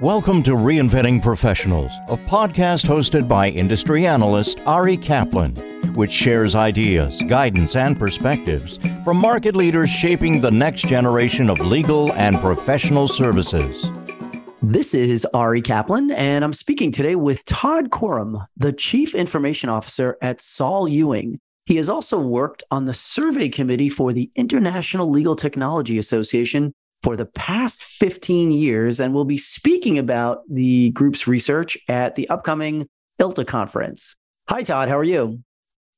Welcome to Reinventing Professionals, a podcast hosted by industry analyst Ari Kaplan, which shares ideas, guidance, and perspectives from market leaders shaping the next generation of legal and professional services. This is Ari Kaplan, and I'm speaking today with Todd Corham, the Chief Information Officer at Saul Ewing. He has also worked on the survey committee for the International Legal Technology Association for the past 15 years and will be speaking about the group's research at the upcoming ILTA conference. Hi, Todd. How are you?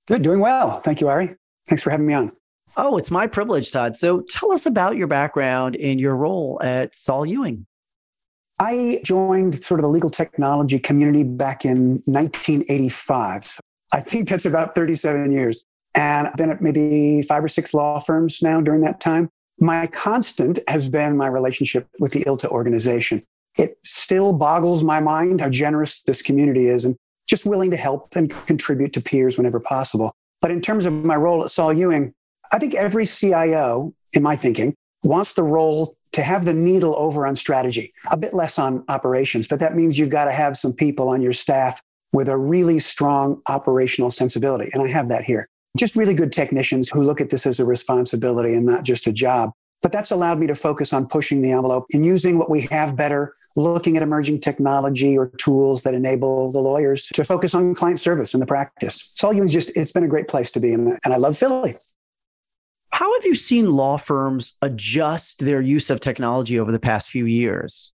Good, doing well. Thank you, Ari. Thanks for having me on. Oh, it's my privilege, Todd. So tell us about your background and your role at Saul Ewing. I joined sort of the legal technology community back in 1985. So I think that's about 37 years. And I've been at maybe five or six law firms now during that time. My constant has been my relationship with the ILTA organization. It still boggles my mind how generous this community is and just willing to help and contribute to peers whenever possible. But in terms of my role at Saul Ewing, I think every CIO, in my thinking, wants the role to have the needle over on strategy, a bit less on operations. But that means you've got to have some people on your staff with a really strong operational sensibility. And I have that here just really good technicians who look at this as a responsibility and not just a job. But that's allowed me to focus on pushing the envelope and using what we have better, looking at emerging technology or tools that enable the lawyers to focus on client service in the practice. Saul Ewing just, it's been a great place to be. And, and I love Philly. How have you seen law firms adjust their use of technology over the past few years?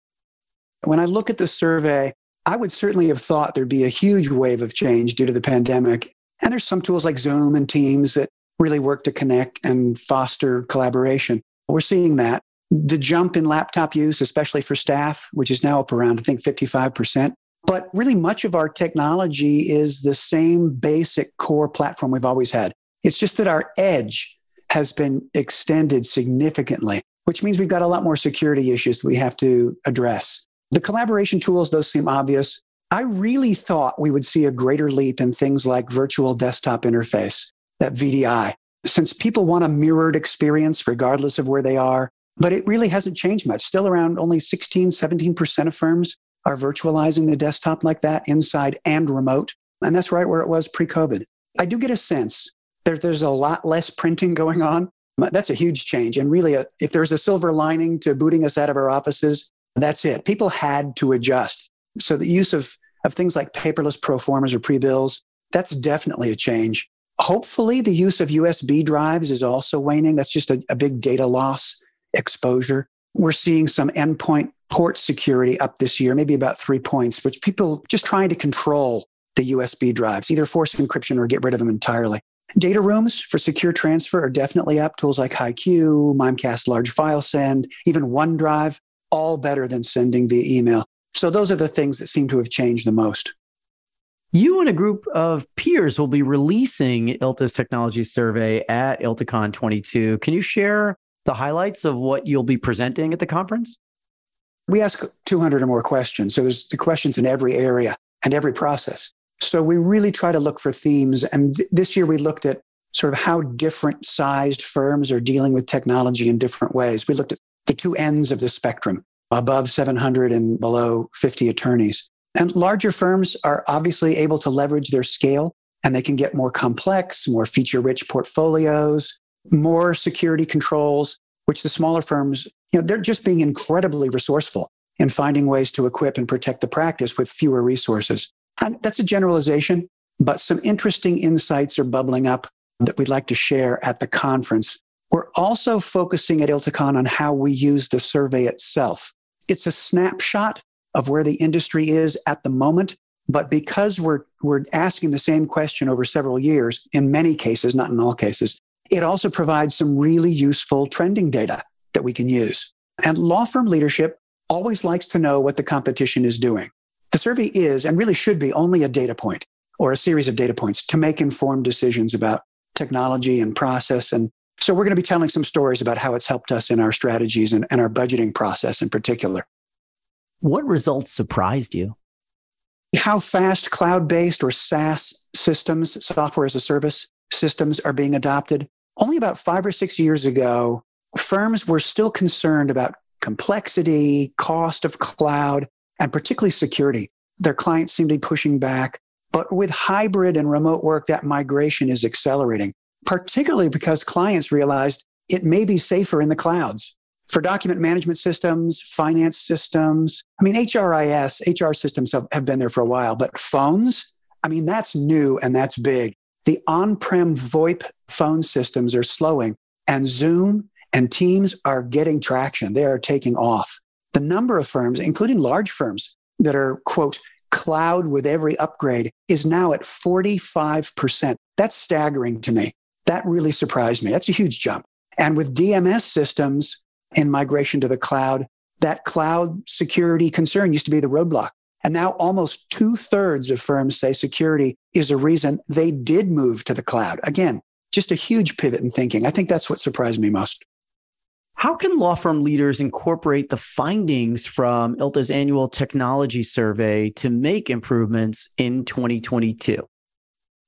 When I look at the survey, I would certainly have thought there'd be a huge wave of change due to the pandemic. And there's some tools like Zoom and Teams that really work to connect and foster collaboration. We're seeing that. The jump in laptop use, especially for staff, which is now up around, I think, 55%. But really, much of our technology is the same basic core platform we've always had. It's just that our edge has been extended significantly, which means we've got a lot more security issues that we have to address. The collaboration tools, those seem obvious. I really thought we would see a greater leap in things like virtual desktop interface, that VDI, since people want a mirrored experience regardless of where they are. But it really hasn't changed much. Still around only 16, 17% of firms are virtualizing the desktop like that inside and remote. And that's right where it was pre COVID. I do get a sense that there's a lot less printing going on. That's a huge change. And really, a, uh, if there's a silver lining to booting us out of our offices, that's it. People had to adjust. So the use of, of things like paperless pro formas or pre-bills, that's definitely a change. Hopefully the use of USB drives is also waning. That's just a, a big data loss exposure. We're seeing some endpoint port security up this year, maybe about three points, which people just trying to control the USB drives, either force encryption or get rid of them entirely. Data rooms for secure transfer are definitely up. Tools like HighQ, Mimecast Large File Send, even OneDrive, all better than sending via email. So those are the things that seem to have changed the most. You and a group of peers will be releasing ILTA's technology survey at ILTACon 22. Can you share the highlights of what you'll be presenting at the conference? We ask 200 or more questions. So there's the questions in every area and every process. So we really try to look for themes. And th- this year we looked at sort of how different sized firms are dealing with technology in different ways. We looked at the two ends of the spectrum above 700 and below 50 attorneys. And larger firms are obviously able to leverage their scale and they can get more complex, more feature rich portfolios, more security controls, which the smaller firms, you know, they're just being incredibly resourceful in finding ways to equip and protect the practice with fewer resources. And that's a generalization, but some interesting insights are bubbling up that we'd like to share at the conference. We're also focusing at ILTACon on how we use the survey itself it's a snapshot of where the industry is at the moment. But because we're, we're asking the same question over several years, in many cases, not in all cases, it also provides some really useful trending data that we can use. And law firm leadership always likes to know what the competition is doing. The survey is and really should be only a data point or a series of data points to make informed decisions about technology and process and so we're going to be telling some stories about how it's helped us in our strategies and, and our budgeting process in particular. What results surprised you? How fast cloud based or SaaS systems, software as a service systems, are being adopted. Only about five or six years ago, firms were still concerned about complexity, cost of cloud. and particularly security. Their clients seem to be pushing back. But with hybrid and remote work, that migration is accelerating, particularly because clients realized it may be safer in the clouds for document management systems, finance systems. I mean, HRIS, HR systems have, have been there for a while, but phones, I mean, that's new and that's big. The on prem VoIP phone systems are slowing, and Zoom and Teams are getting traction. They are taking off. The number of firms, including large firms, that are, quote, cloud with every upgrade is now at 45%. That's staggering to me. That really surprised me. That's a huge jump. And with DMS systems and migration to the cloud, that cloud security concern used to be the roadblock. And now almost two thirds of firms say security is a reason they did move to the cloud. Again, just a huge pivot in thinking. I think that's what surprised me most. How can law firm leaders incorporate the findings from ILTA's annual technology survey to make improvements in 2022?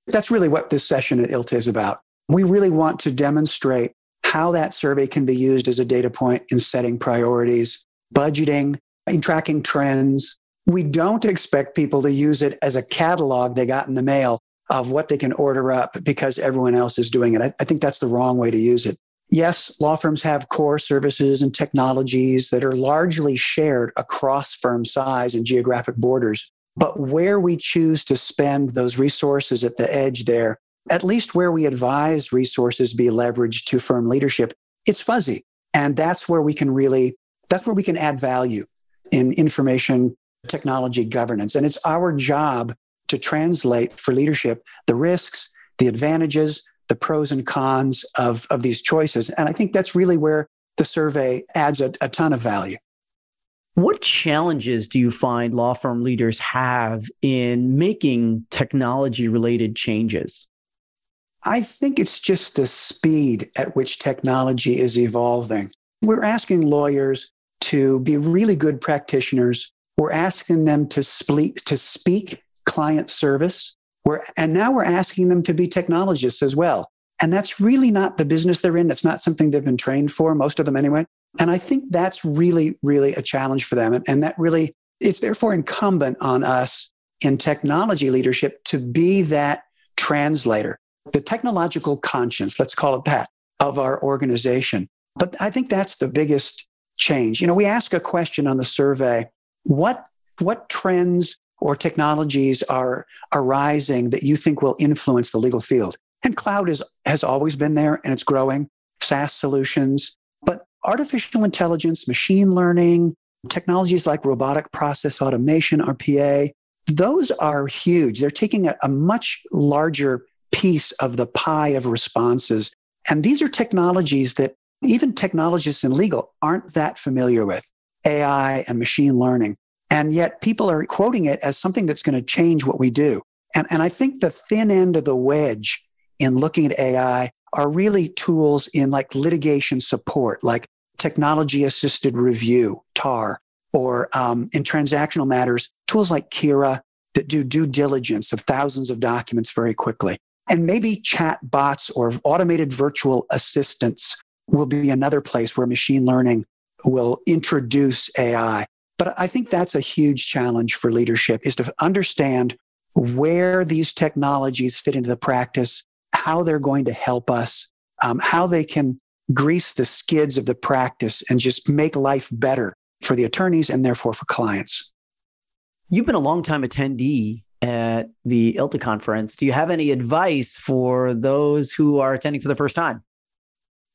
That's really what this session at ILTA is about. We really want to demonstrate how that survey can be used as a data point in setting priorities, budgeting, in tracking trends. We don't expect people to use it as a catalog they got in the mail of what they can order up because everyone else is doing it. I, I think that's the wrong way to use it. Yes, law firms have core services and technologies that are largely shared across firm size and geographic borders. But where we choose to spend those resources at the edge there, at least where we advise resources be leveraged to firm leadership, it's fuzzy. And that's where we can really, that's where we can add value in information technology governance. And it's our job to translate for leadership the risks, the advantages, the pros and cons of, of these choices. And I think that's really where the survey adds a, a ton of value. What challenges do you find law firm leaders have in making technology related changes? I think it's just the speed at which technology is evolving. We're asking lawyers to be really good practitioners. We're asking them to speak, to speak client service. We're, and now we're asking them to be technologists as well. And that's really not the business they're in. That's not something they've been trained for, most of them anyway. And I think that's really, really a challenge for them. And, and that really, it's therefore incumbent on us in technology leadership to be that translator, the technological conscience, let's call it that, of our organization. But I think that's the biggest change. You know, we ask a question on the survey what, what trends or technologies are arising that you think will influence the legal field? And cloud is, has always been there and it's growing, SaaS solutions. But artificial intelligence, machine learning, technologies like robotic process automation, RPA, those are huge. They're taking a, a much larger piece of the pie of responses. And these are technologies that even technologists in legal aren't that familiar with AI and machine learning. And yet people are quoting it as something that's going to change what we do. And, and I think the thin end of the wedge in looking at AI are really tools in like litigation support, like technology assisted review, TAR, or um, in transactional matters, tools like Kira that do due diligence of thousands of documents very quickly. And maybe chat bots or automated virtual assistants will be another place where machine learning will introduce AI. But I think that's a huge challenge for leadership is to understand where these technologies fit into the practice, how they're going to help us, um, how they can grease the skids of the practice and just make life better for the attorneys and therefore for clients. You've been a long time attendee at the ILTA conference. Do you have any advice for those who are attending for the first time?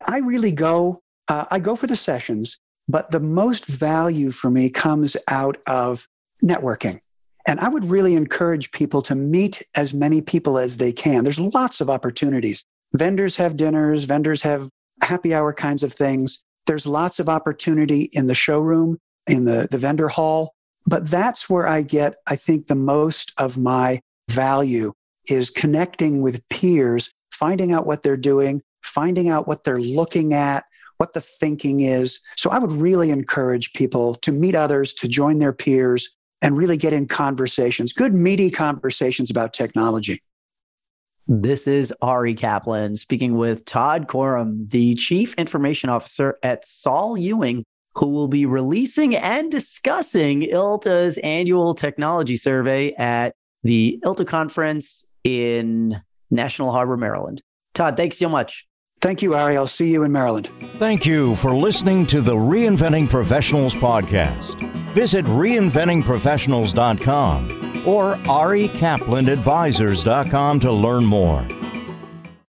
I really go, uh, I go for the sessions but the most value for me comes out of networking. And I would really encourage people to meet as many people as they can. There's lots of opportunities. Vendors have dinners, vendors have happy hour kinds of things. There's lots of opportunity in the showroom, in the, the vendor hall. But that's where I get, I think, the most of my value is connecting with peers, finding out what they're doing, finding out what they're looking at, what the thinking is. So I would really encourage people to meet others, to join their peers, and really get in conversations, good, meaty conversations about technology. This is Ari Kaplan speaking with Todd Corham, the Chief Information Officer at Saul Ewing. Who will be releasing and discussing ILTA's annual technology survey at the ILTA conference in National Harbor, Maryland. Todd, thanks so much. Thank you, Ari. I'll see you in Maryland. Thank you for listening to the Reinventing Professionals podcast. Visit reinventingprofessionals.com or arikaplanadvisors.com to learn more.